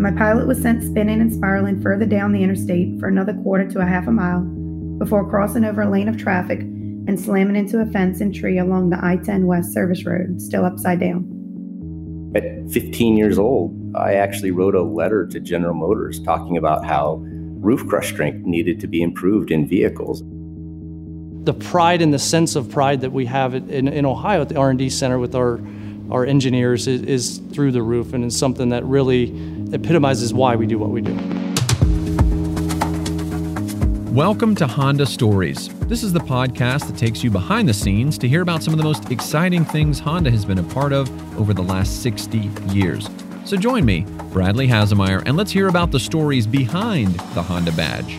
My pilot was sent spinning and spiraling further down the interstate for another quarter to a half a mile before crossing over a lane of traffic and slamming into a fence and tree along the I 10 West service road, still upside down. At 15 years old, I actually wrote a letter to General Motors talking about how roof crush strength needed to be improved in vehicles. The pride and the sense of pride that we have in, in Ohio at the R&D Center with our our engineers is, is through the roof and it's something that really epitomizes why we do what we do. Welcome to Honda Stories. This is the podcast that takes you behind the scenes to hear about some of the most exciting things Honda has been a part of over the last 60 years. So join me, Bradley Hasemeyer, and let's hear about the stories behind the Honda badge.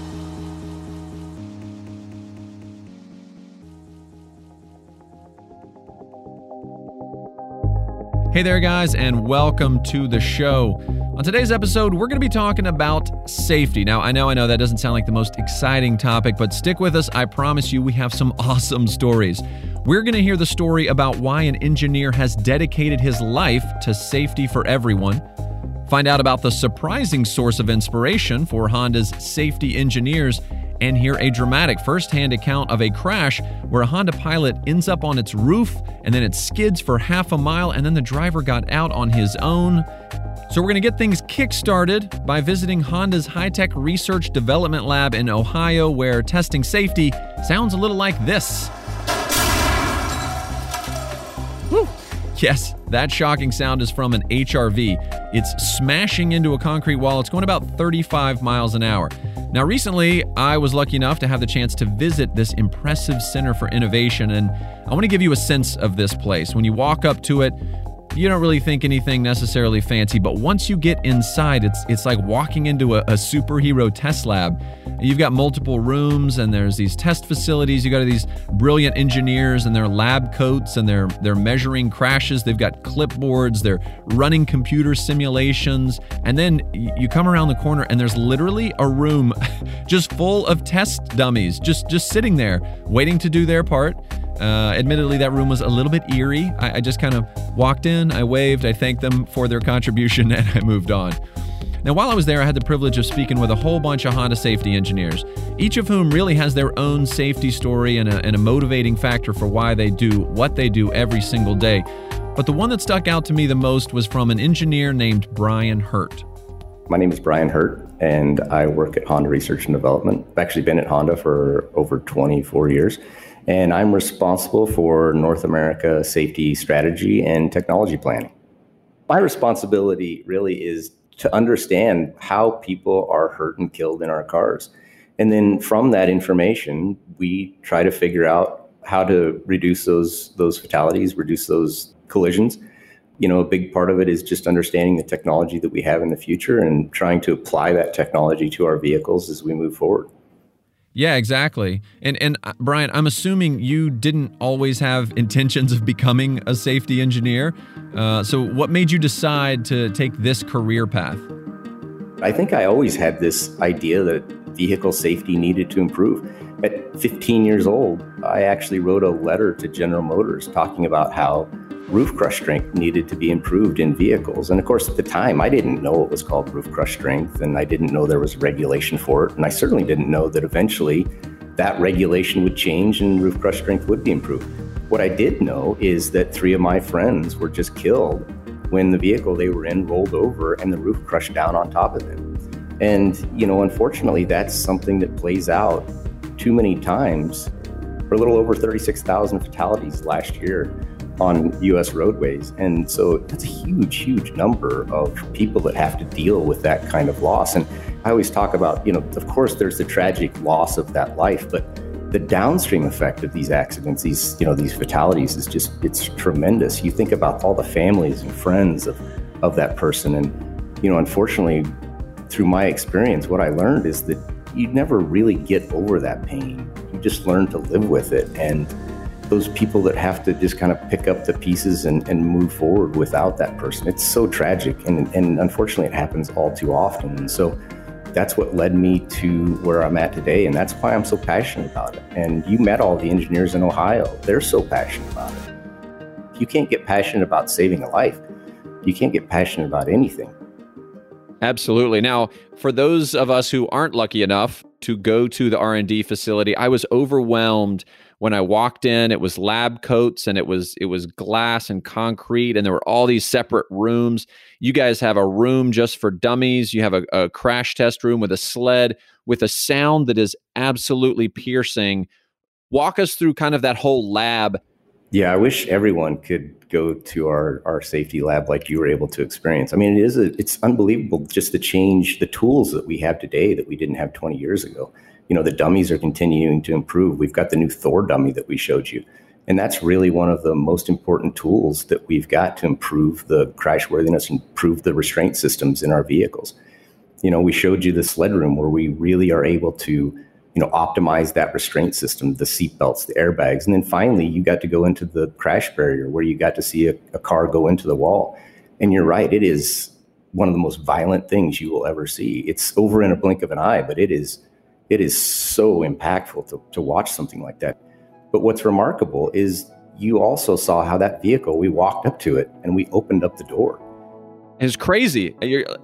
Hey there, guys, and welcome to the show. On today's episode, we're going to be talking about safety. Now, I know, I know that doesn't sound like the most exciting topic, but stick with us. I promise you, we have some awesome stories. We're going to hear the story about why an engineer has dedicated his life to safety for everyone. Find out about the surprising source of inspiration for Honda's safety engineers and hear a dramatic firsthand account of a crash where a Honda Pilot ends up on its roof and then it skids for half a mile and then the driver got out on his own. So, we're going to get things kick-started by visiting Honda's high tech research development lab in Ohio, where testing safety sounds a little like this. Woo. Yes, that shocking sound is from an HRV. It's smashing into a concrete wall. It's going about 35 miles an hour. Now, recently, I was lucky enough to have the chance to visit this impressive Center for Innovation, and I want to give you a sense of this place. When you walk up to it, you don't really think anything necessarily fancy, but once you get inside, it's it's like walking into a, a, superhero test lab. You've got multiple rooms, and there's these test facilities. You got these brilliant engineers and their lab coats, and they're they're measuring crashes. They've got clipboards. They're running computer simulations, and then you come around the corner, and there's literally a room just full of test dummies, just just sitting there waiting to do their part. Uh, admittedly, that room was a little bit eerie. I, I just kind of walked in, I waved, I thanked them for their contribution, and I moved on. Now, while I was there, I had the privilege of speaking with a whole bunch of Honda safety engineers, each of whom really has their own safety story and a, and a motivating factor for why they do what they do every single day. But the one that stuck out to me the most was from an engineer named Brian Hurt. My name is Brian Hurt, and I work at Honda Research and Development. I've actually been at Honda for over 24 years and I'm responsible for North America safety strategy and technology planning. My responsibility really is to understand how people are hurt and killed in our cars. And then from that information, we try to figure out how to reduce those those fatalities, reduce those collisions. You know, a big part of it is just understanding the technology that we have in the future and trying to apply that technology to our vehicles as we move forward. Yeah, exactly. And and uh, Brian, I'm assuming you didn't always have intentions of becoming a safety engineer. Uh, so, what made you decide to take this career path? I think I always had this idea that vehicle safety needed to improve. At 15 years old, I actually wrote a letter to General Motors talking about how roof crush strength needed to be improved in vehicles. And of course, at the time, I didn't know it was called roof crush strength, and I didn't know there was regulation for it. And I certainly didn't know that eventually that regulation would change and roof crush strength would be improved. What I did know is that three of my friends were just killed when the vehicle they were in rolled over and the roof crushed down on top of them. And, you know, unfortunately, that's something that plays out too many times. For a little over 36,000 fatalities last year on US roadways. And so that's a huge, huge number of people that have to deal with that kind of loss. And I always talk about, you know, of course, there's the tragic loss of that life, but the downstream effect of these accidents, these, you know, these fatalities is just, it's tremendous. You think about all the families and friends of, of that person. And, you know, unfortunately, through my experience, what I learned is that you never really get over that pain. You just learn to live with it. And those people that have to just kind of pick up the pieces and, and move forward without that person. It's so tragic. And, and unfortunately, it happens all too often. And so that's what led me to where I'm at today. And that's why I'm so passionate about it. And you met all the engineers in Ohio, they're so passionate about it. You can't get passionate about saving a life, you can't get passionate about anything. Absolutely. Now, for those of us who aren't lucky enough to go to the R&D facility, I was overwhelmed when I walked in. It was lab coats and it was it was glass and concrete and there were all these separate rooms. You guys have a room just for dummies. You have a, a crash test room with a sled with a sound that is absolutely piercing. Walk us through kind of that whole lab. Yeah, I wish everyone could go to our, our safety lab like you were able to experience. I mean, it is a, it's unbelievable just to change the tools that we have today that we didn't have 20 years ago. You know, the dummies are continuing to improve. We've got the new Thor dummy that we showed you. And that's really one of the most important tools that we've got to improve the crash worthiness and improve the restraint systems in our vehicles. You know, we showed you the sled room where we really are able to you know, optimize that restraint system, the seat belts, the airbags. And then finally, you got to go into the crash barrier where you got to see a, a, car go into the wall. And you're right, it is one of the most violent things you will ever see. It's over in a blink of an eye, but it is it is so impactful to, to watch something like that. But what's remarkable is you also saw how that vehicle, we walked up to it and we opened up the door. It's crazy.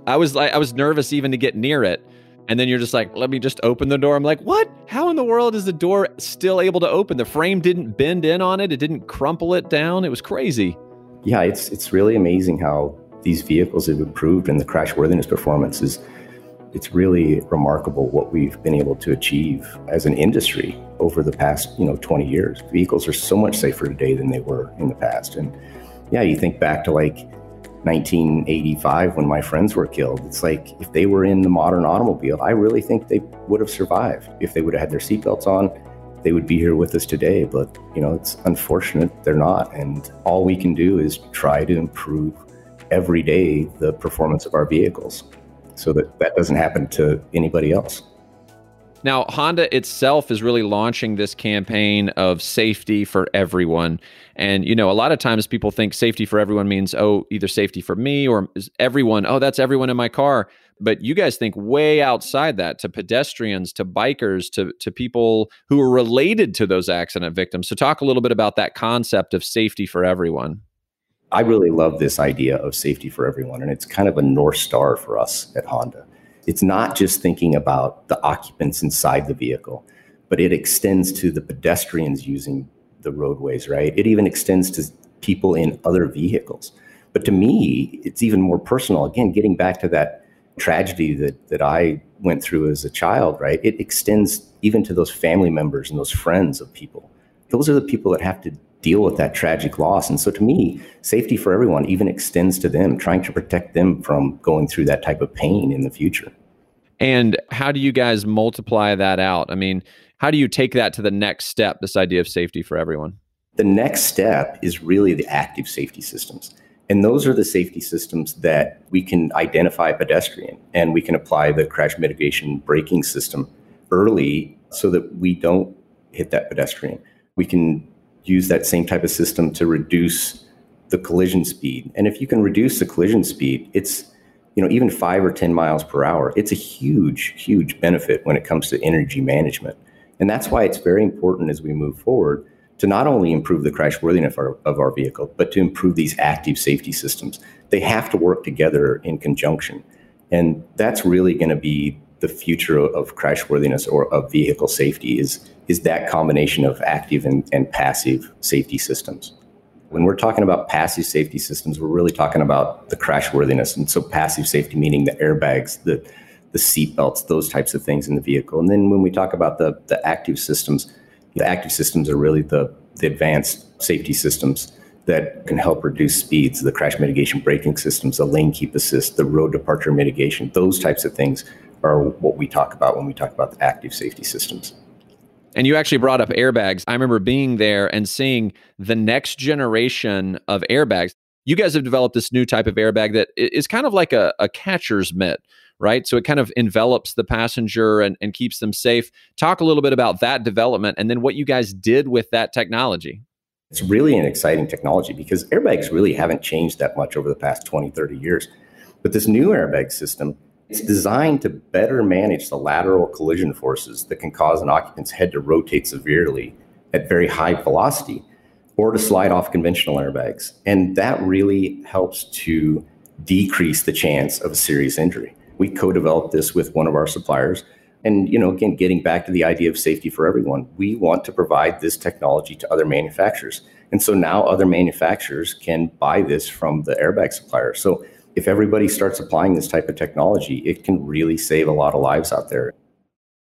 I was like, I was nervous even to get near it and then you're just like, let me just open the door. I'm like, what? How in the world is the door still able to open? The frame didn't bend in on it. It didn't crumple it down. It was crazy. Yeah, it's it's really amazing how these vehicles have improved and the crash worthiness performance is it's really remarkable what we've been able to achieve as an industry over the past, you know, 20 years. Vehicles are so much safer today than they were in the past. And yeah, you think back to like 1985 when my friends were killed. It's like if they were in the modern automobile, I really think they would have survived. If they would have had their seatbelts on, they would be here with us today. But, you know, it's unfortunate they're not. And all we can do is try to improve every day the performance of our vehicles so that that doesn't happen to anybody else. Now, Honda itself is really launching this campaign of safety for everyone. And, you know, a lot of times people think safety for everyone means, oh, either safety for me or everyone. Oh, that's everyone in my car. But you guys think way outside that to pedestrians, to bikers, to, to people who are related to those accident victims. So, talk a little bit about that concept of safety for everyone. I really love this idea of safety for everyone. And it's kind of a North Star for us at Honda it's not just thinking about the occupants inside the vehicle, but it extends to the pedestrians using the roadways, right? It even extends to people in other vehicles. But to me, it's even more personal. Again, getting back to that tragedy that, that I went through as a child, right? It extends even to those family members and those friends of people. Those are the people that have to deal with that tragic loss. And so to me, safety for everyone even extends to them, trying to protect them from going through that type of pain in the future. And how do you guys multiply that out? I mean, how do you take that to the next step, this idea of safety for everyone? The next step is really the active safety systems. And those are the safety systems that we can identify a pedestrian and we can apply the crash mitigation braking system early so that we don't hit that pedestrian. We can use that same type of system to reduce the collision speed. And if you can reduce the collision speed, it's you know even five or ten miles per hour. It's a huge, huge benefit when it comes to energy management, and that's why it's very important as we move forward to not only improve the crash worthiness of our, of our vehicle, but to improve these active safety systems. They have to work together in conjunction, and that's really going to be the future of crash worthiness or of vehicle safety is is that combination of active and, and passive safety systems. When we're talking about passive safety systems, we're really talking about the crash worthiness. And so passive safety meaning the airbags, the the seat belts, those types of things in the vehicle. And then when we talk about the the active systems, the active systems are really the, the advanced safety systems that can help reduce speeds, the crash mitigation braking systems, the lane keep assist, the road departure mitigation, those types of things are what we talk about when we talk about the active safety systems. And you actually brought up airbags. I remember being there and seeing the next generation of airbags. You guys have developed this new type of airbag that is kind of like a, a catcher's mitt, right? So it kind of envelops the passenger and, and keeps them safe. Talk a little bit about that development and then what you guys did with that technology. It's really an exciting technology because airbags really haven't changed that much over the past 20, 30 years. But this new airbag system it's designed to better manage the lateral collision forces that can cause an occupant's head to rotate severely at very high velocity or to slide off conventional airbags. And that really helps to decrease the chance of a serious injury. We co developed this with one of our suppliers. And, you know, again, getting back to the idea of safety for everyone, we want to provide this technology to other manufacturers. And so now other manufacturers can buy this from the airbag supplier. So if everybody starts applying this type of technology, it can really save a lot of lives out there.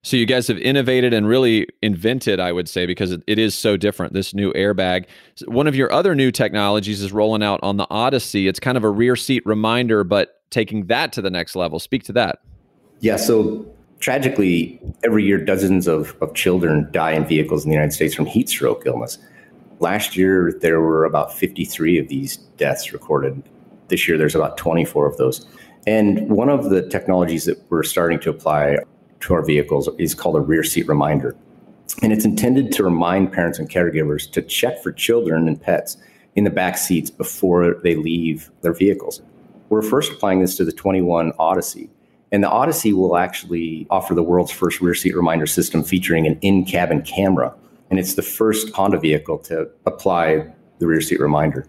So you guys have innovated and really invented, I would say, because it is so different. This new airbag. One of your other new technologies is rolling out on the Odyssey. It's kind of a rear seat reminder, but taking that to the next level. Speak to that. Yeah. So tragically, every year dozens of, of children die in vehicles in the United States from heat stroke illness. Last year, there were about 53 of these deaths recorded. This year, there's about 24 of those. And one of the technologies that we're starting to apply to our vehicles is called a rear seat reminder. And it's intended to remind parents and caregivers to check for children and pets in the back seats before they leave their vehicles. We're first applying this to the 21 Odyssey. And the Odyssey will actually offer the world's first rear seat reminder system featuring an in cabin camera. And it's the first Honda vehicle to apply the rear seat reminder.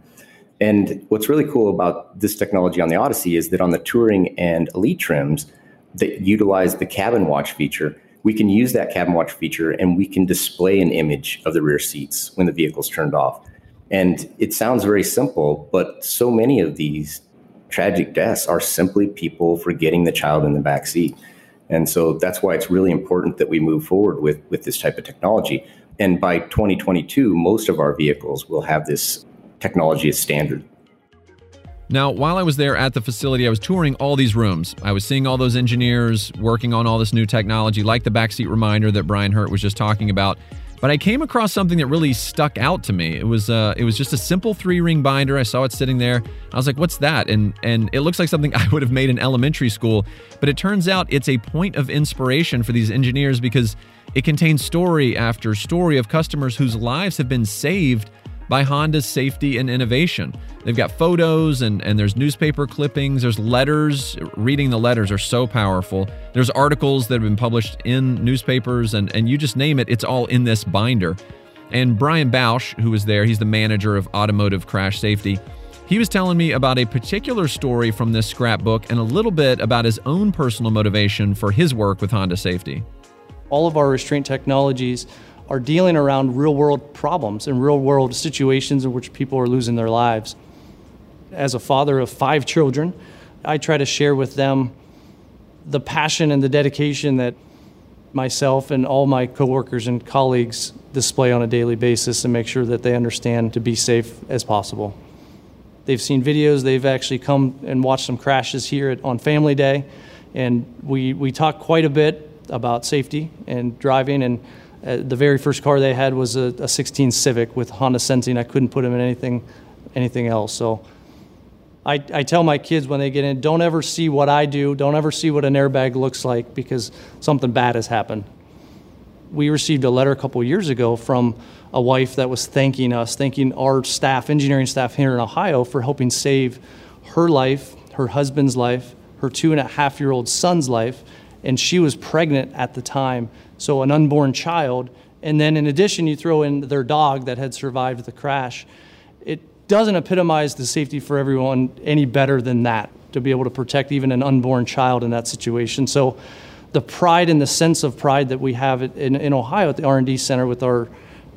And what's really cool about this technology on the Odyssey is that on the touring and elite trims, that utilize the cabin watch feature, we can use that cabin watch feature and we can display an image of the rear seats when the vehicle's turned off. And it sounds very simple, but so many of these tragic deaths are simply people forgetting the child in the back seat. And so that's why it's really important that we move forward with, with this type of technology. And by 2022, most of our vehicles will have this technology as standard. Now, while I was there at the facility, I was touring all these rooms. I was seeing all those engineers working on all this new technology, like the backseat reminder that Brian Hurt was just talking about. But I came across something that really stuck out to me. It was uh, it was just a simple three ring binder. I saw it sitting there. I was like, "What's that?" And and it looks like something I would have made in elementary school. But it turns out it's a point of inspiration for these engineers because it contains story after story of customers whose lives have been saved by Honda's safety and innovation. They've got photos and, and there's newspaper clippings, there's letters. Reading the letters are so powerful. There's articles that have been published in newspapers, and, and you just name it, it's all in this binder. And Brian Bausch, who was there, he's the manager of automotive crash safety. He was telling me about a particular story from this scrapbook and a little bit about his own personal motivation for his work with Honda Safety. All of our restraint technologies are dealing around real world problems and real world situations in which people are losing their lives. As a father of five children, I try to share with them the passion and the dedication that myself and all my coworkers and colleagues display on a daily basis and make sure that they understand to be safe as possible. They've seen videos, they've actually come and watched some crashes here at, on Family Day, and we, we talk quite a bit about safety and driving and uh, the very first car they had was a, a 16 Civic with Honda Sensing. I couldn't put them in anything, anything else. So I, I tell my kids when they get in, don't ever see what I do. Don't ever see what an airbag looks like because something bad has happened. We received a letter a couple years ago from a wife that was thanking us, thanking our staff, engineering staff here in Ohio, for helping save her life, her husband's life, her two and a half year old son's life, and she was pregnant at the time so an unborn child. And then in addition, you throw in their dog that had survived the crash. It doesn't epitomize the safety for everyone any better than that to be able to protect even an unborn child in that situation. So the pride and the sense of pride that we have in, in Ohio at the R&D Center with our,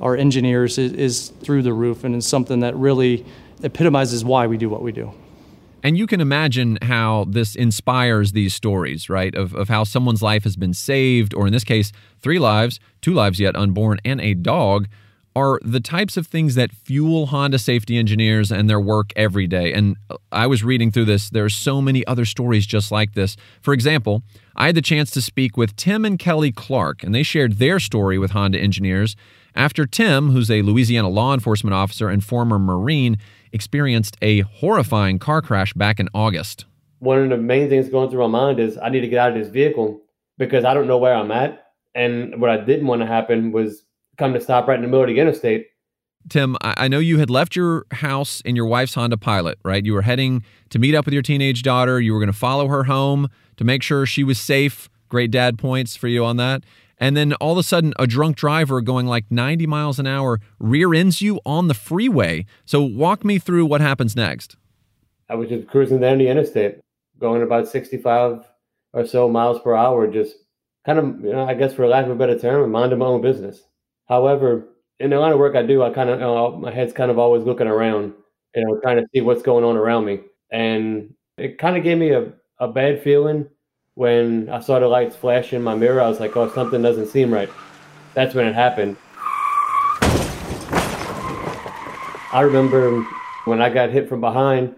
our engineers is, is through the roof and it's something that really epitomizes why we do what we do. And you can imagine how this inspires these stories, right? Of, of how someone's life has been saved, or in this case, three lives, two lives yet unborn, and a dog are the types of things that fuel Honda safety engineers and their work every day. And I was reading through this, there are so many other stories just like this. For example, I had the chance to speak with Tim and Kelly Clark, and they shared their story with Honda engineers after Tim, who's a Louisiana law enforcement officer and former Marine, experienced a horrifying car crash back in August. One of the main things going through my mind is I need to get out of this vehicle because I don't know where I'm at. And what I didn't want to happen was come to stop right in the middle of the interstate. Tim, I know you had left your house in your wife's Honda Pilot, right? You were heading to meet up with your teenage daughter. You were going to follow her home to make sure she was safe. Great dad points for you on that. And then all of a sudden, a drunk driver going like 90 miles an hour rear ends you on the freeway. So, walk me through what happens next. I was just cruising down the interstate, going about 65 or so miles per hour, just kind of, you know, I guess for lack of a better term, minding my own business. However, in the line of work I do, I kind of, you know, my head's kind of always looking around, you know, trying to see what's going on around me. And it kind of gave me a, a bad feeling when I saw the lights flash in my mirror. I was like, oh, something doesn't seem right. That's when it happened. I remember when I got hit from behind,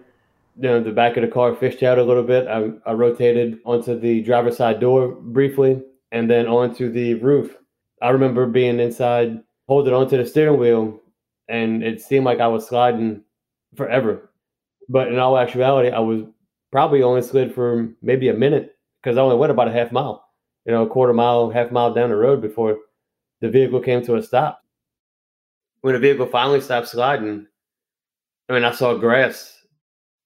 you know, the back of the car fished out a little bit. I, I rotated onto the driver's side door briefly and then onto the roof. I remember being inside, holding onto the steering wheel, and it seemed like I was sliding forever. But in all actuality, I was probably only slid for maybe a minute because I only went about a half mile, you know, a quarter mile, half mile down the road before the vehicle came to a stop when the vehicle finally stopped sliding, I mean, I saw grass.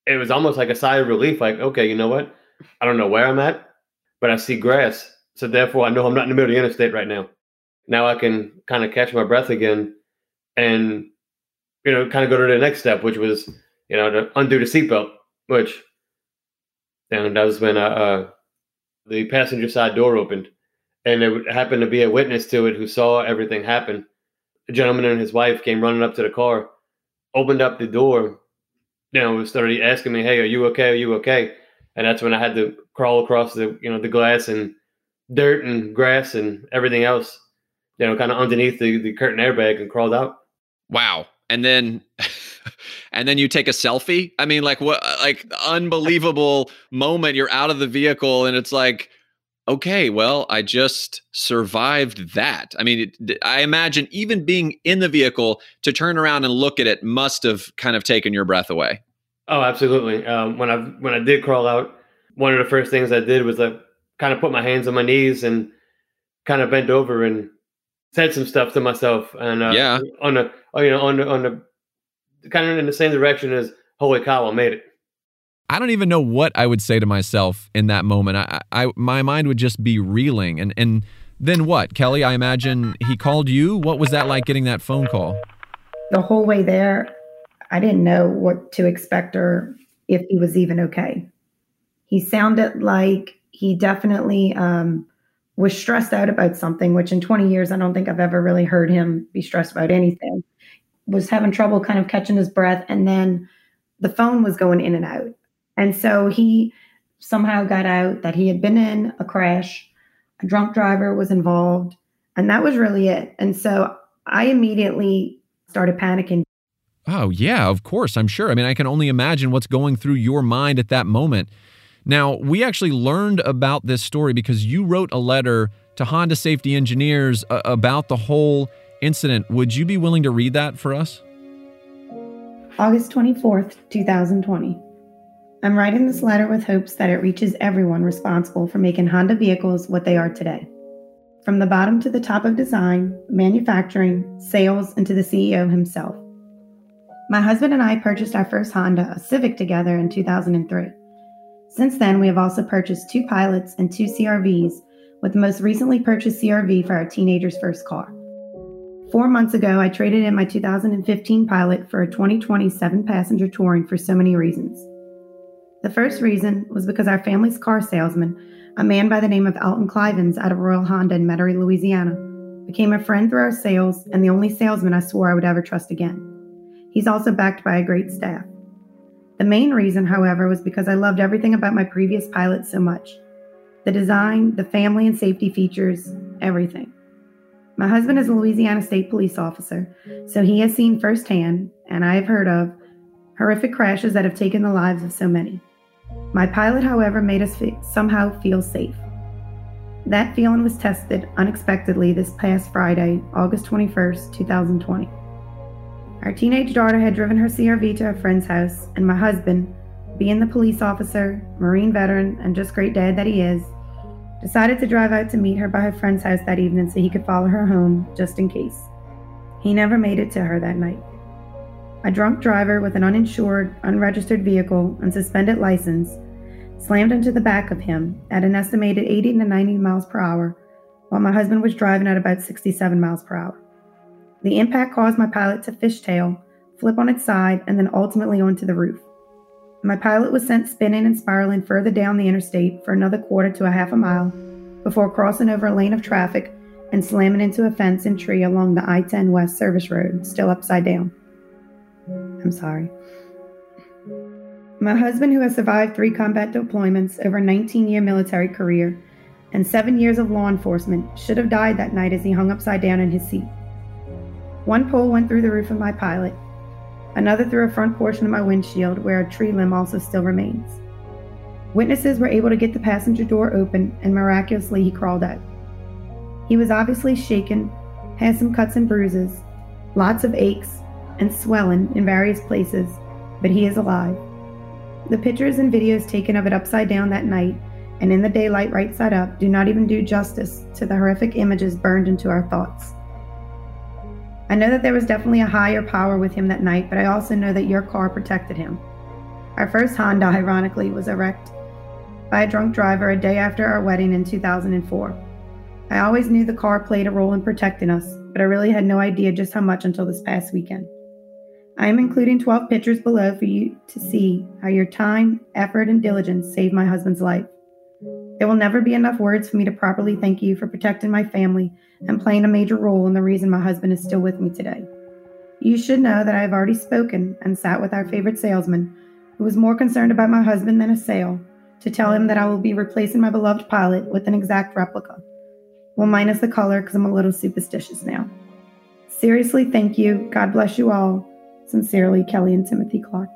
It was almost like a sigh of relief. Like, okay, you know what? I don't know where I'm at, but I see grass. So therefore, I know I'm not in the middle of the interstate right now. Now I can kind of catch my breath again, and you know, kind of go to the next step, which was you know to undo the seatbelt. Which, and that was when uh, uh, the passenger side door opened, and it happened to be a witness to it who saw everything happen a gentleman and his wife came running up to the car, opened up the door, you know, started asking me, "Hey, are you okay? Are you okay?" And that's when I had to crawl across the you know the glass and dirt and grass and everything else, you know, kind of underneath the the curtain airbag and crawled out. Wow. And then and then you take a selfie. I mean, like what like unbelievable moment. You're out of the vehicle and it's like okay, well, I just survived that. I mean, it, I imagine even being in the vehicle to turn around and look at it must have kind of taken your breath away. Oh, absolutely. Um, when I when I did crawl out, one of the first things I did was I kind of put my hands on my knees and kind of bent over and said some stuff to myself. And uh, yeah, on the oh, you know on the on the kind of in the same direction as "Holy cow, I made it." I don't even know what I would say to myself in that moment. I, I my mind would just be reeling. And and then what, Kelly? I imagine he called you. What was that like getting that phone call? The whole way there, I didn't know what to expect or if he was even okay. He sounded like he definitely um, was stressed out about something, which in 20 years, I don't think I've ever really heard him be stressed about anything. Was having trouble kind of catching his breath. And then the phone was going in and out. And so he somehow got out that he had been in a crash, a drunk driver was involved, and that was really it. And so I immediately started panicking. Oh, yeah, of course, I'm sure. I mean, I can only imagine what's going through your mind at that moment. Now, we actually learned about this story because you wrote a letter to Honda safety engineers uh, about the whole incident. Would you be willing to read that for us? August 24th, 2020. I'm writing this letter with hopes that it reaches everyone responsible for making Honda vehicles what they are today. From the bottom to the top of design, manufacturing, sales, and to the CEO himself. My husband and I purchased our first Honda, a Civic, together in 2003. Since then, we have also purchased two Pilots and two CRVs, with the most recently purchased CRV for our teenager's first car. Four months ago, I traded in my 2015 Pilot for a 2020 seven passenger touring for so many reasons. The first reason was because our family's car salesman, a man by the name of Alton Clivens out of Royal Honda in Metairie, Louisiana, became a friend through our sales and the only salesman I swore I would ever trust again. He's also backed by a great staff. The main reason, however, was because I loved everything about my previous pilot so much the design, the family and safety features, everything. My husband is a Louisiana State Police officer, so he has seen firsthand, and I have heard of, horrific crashes that have taken the lives of so many. My pilot, however, made us fe- somehow feel safe. That feeling was tested unexpectedly this past Friday, August 21st, 2020. Our teenage daughter had driven her CRV to a friend's house, and my husband, being the police officer, Marine veteran, and just great dad that he is, decided to drive out to meet her by her friend's house that evening so he could follow her home just in case. He never made it to her that night. A drunk driver with an uninsured, unregistered vehicle and suspended license slammed into the back of him at an estimated 80 to 90 miles per hour, while my husband was driving at about 67 miles per hour. The impact caused my pilot to fishtail, flip on its side, and then ultimately onto the roof. My pilot was sent spinning and spiraling further down the interstate for another quarter to a half a mile before crossing over a lane of traffic and slamming into a fence and tree along the I 10 West service road, still upside down. I'm sorry. My husband, who has survived three combat deployments over a 19 year military career and seven years of law enforcement, should have died that night as he hung upside down in his seat. One pole went through the roof of my pilot, another through a front portion of my windshield where a tree limb also still remains. Witnesses were able to get the passenger door open, and miraculously, he crawled out. He was obviously shaken, had some cuts and bruises, lots of aches, and swelling in various places, but he is alive. The pictures and videos taken of it upside down that night and in the daylight right side up do not even do justice to the horrific images burned into our thoughts. I know that there was definitely a higher power with him that night, but I also know that your car protected him. Our first Honda, ironically, was wrecked by a drunk driver a day after our wedding in 2004. I always knew the car played a role in protecting us, but I really had no idea just how much until this past weekend. I am including 12 pictures below for you to see how your time, effort, and diligence saved my husband's life. There will never be enough words for me to properly thank you for protecting my family and playing a major role in the reason my husband is still with me today. You should know that I have already spoken and sat with our favorite salesman, who was more concerned about my husband than a sale, to tell him that I will be replacing my beloved pilot with an exact replica. Well, minus the color because I'm a little superstitious now. Seriously, thank you. God bless you all. Sincerely, Kelly and Timothy Clark.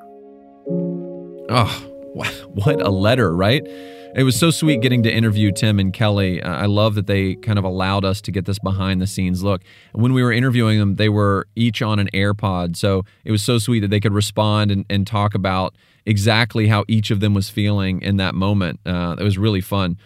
Oh, what a letter, right? It was so sweet getting to interview Tim and Kelly. I love that they kind of allowed us to get this behind the scenes look. when we were interviewing them, they were each on an AirPod. So it was so sweet that they could respond and, and talk about exactly how each of them was feeling in that moment. Uh, it was really fun.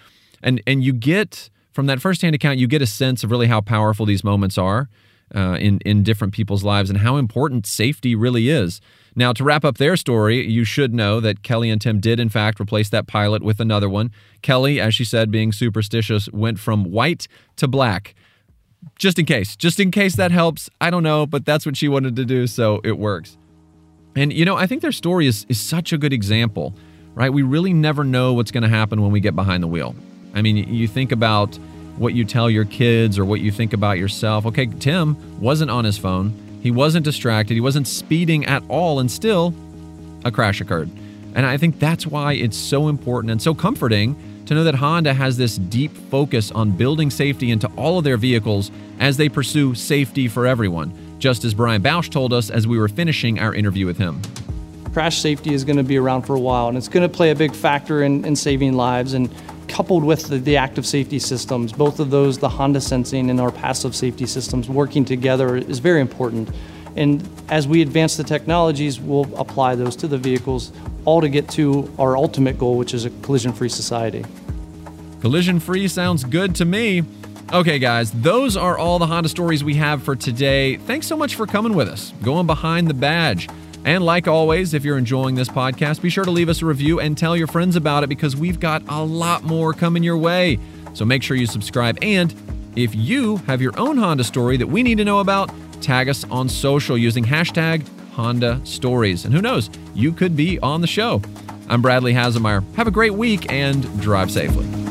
And, and you get, from that firsthand account, you get a sense of really how powerful these moments are uh, in, in different people's lives and how important safety really is. Now, to wrap up their story, you should know that Kelly and Tim did, in fact, replace that pilot with another one. Kelly, as she said, being superstitious, went from white to black. Just in case, just in case that helps. I don't know, but that's what she wanted to do, so it works. And, you know, I think their story is, is such a good example, right? We really never know what's going to happen when we get behind the wheel. I mean, you think about what you tell your kids or what you think about yourself. Okay, Tim wasn't on his phone. He wasn't distracted, he wasn't speeding at all, and still, a crash occurred. And I think that's why it's so important and so comforting to know that Honda has this deep focus on building safety into all of their vehicles as they pursue safety for everyone, just as Brian Bausch told us as we were finishing our interview with him. Crash safety is going to be around for a while, and it's going to play a big factor in, in saving lives. And coupled with the, the, active safety systems, both of those, the Honda sensing and our passive safety systems working together is very important. And as we advance the technologies, we'll apply those to the vehicles, all to get to our ultimate goal, which is a collision free society. Collision free sounds good to me. Okay, guys, those are all the Honda stories we have for today. Thanks so much for coming with us, going behind the badge. And like always, if you're enjoying this podcast, be sure to leave us a review and tell your friends about it because we've got a lot more coming your way. So make sure you subscribe. And if you have your own Honda story that we need to know about, tag us on social using hashtag Honda Stories. And who knows, you could be on the show. I'm Bradley Hasemeyer. Have a great week and drive safely.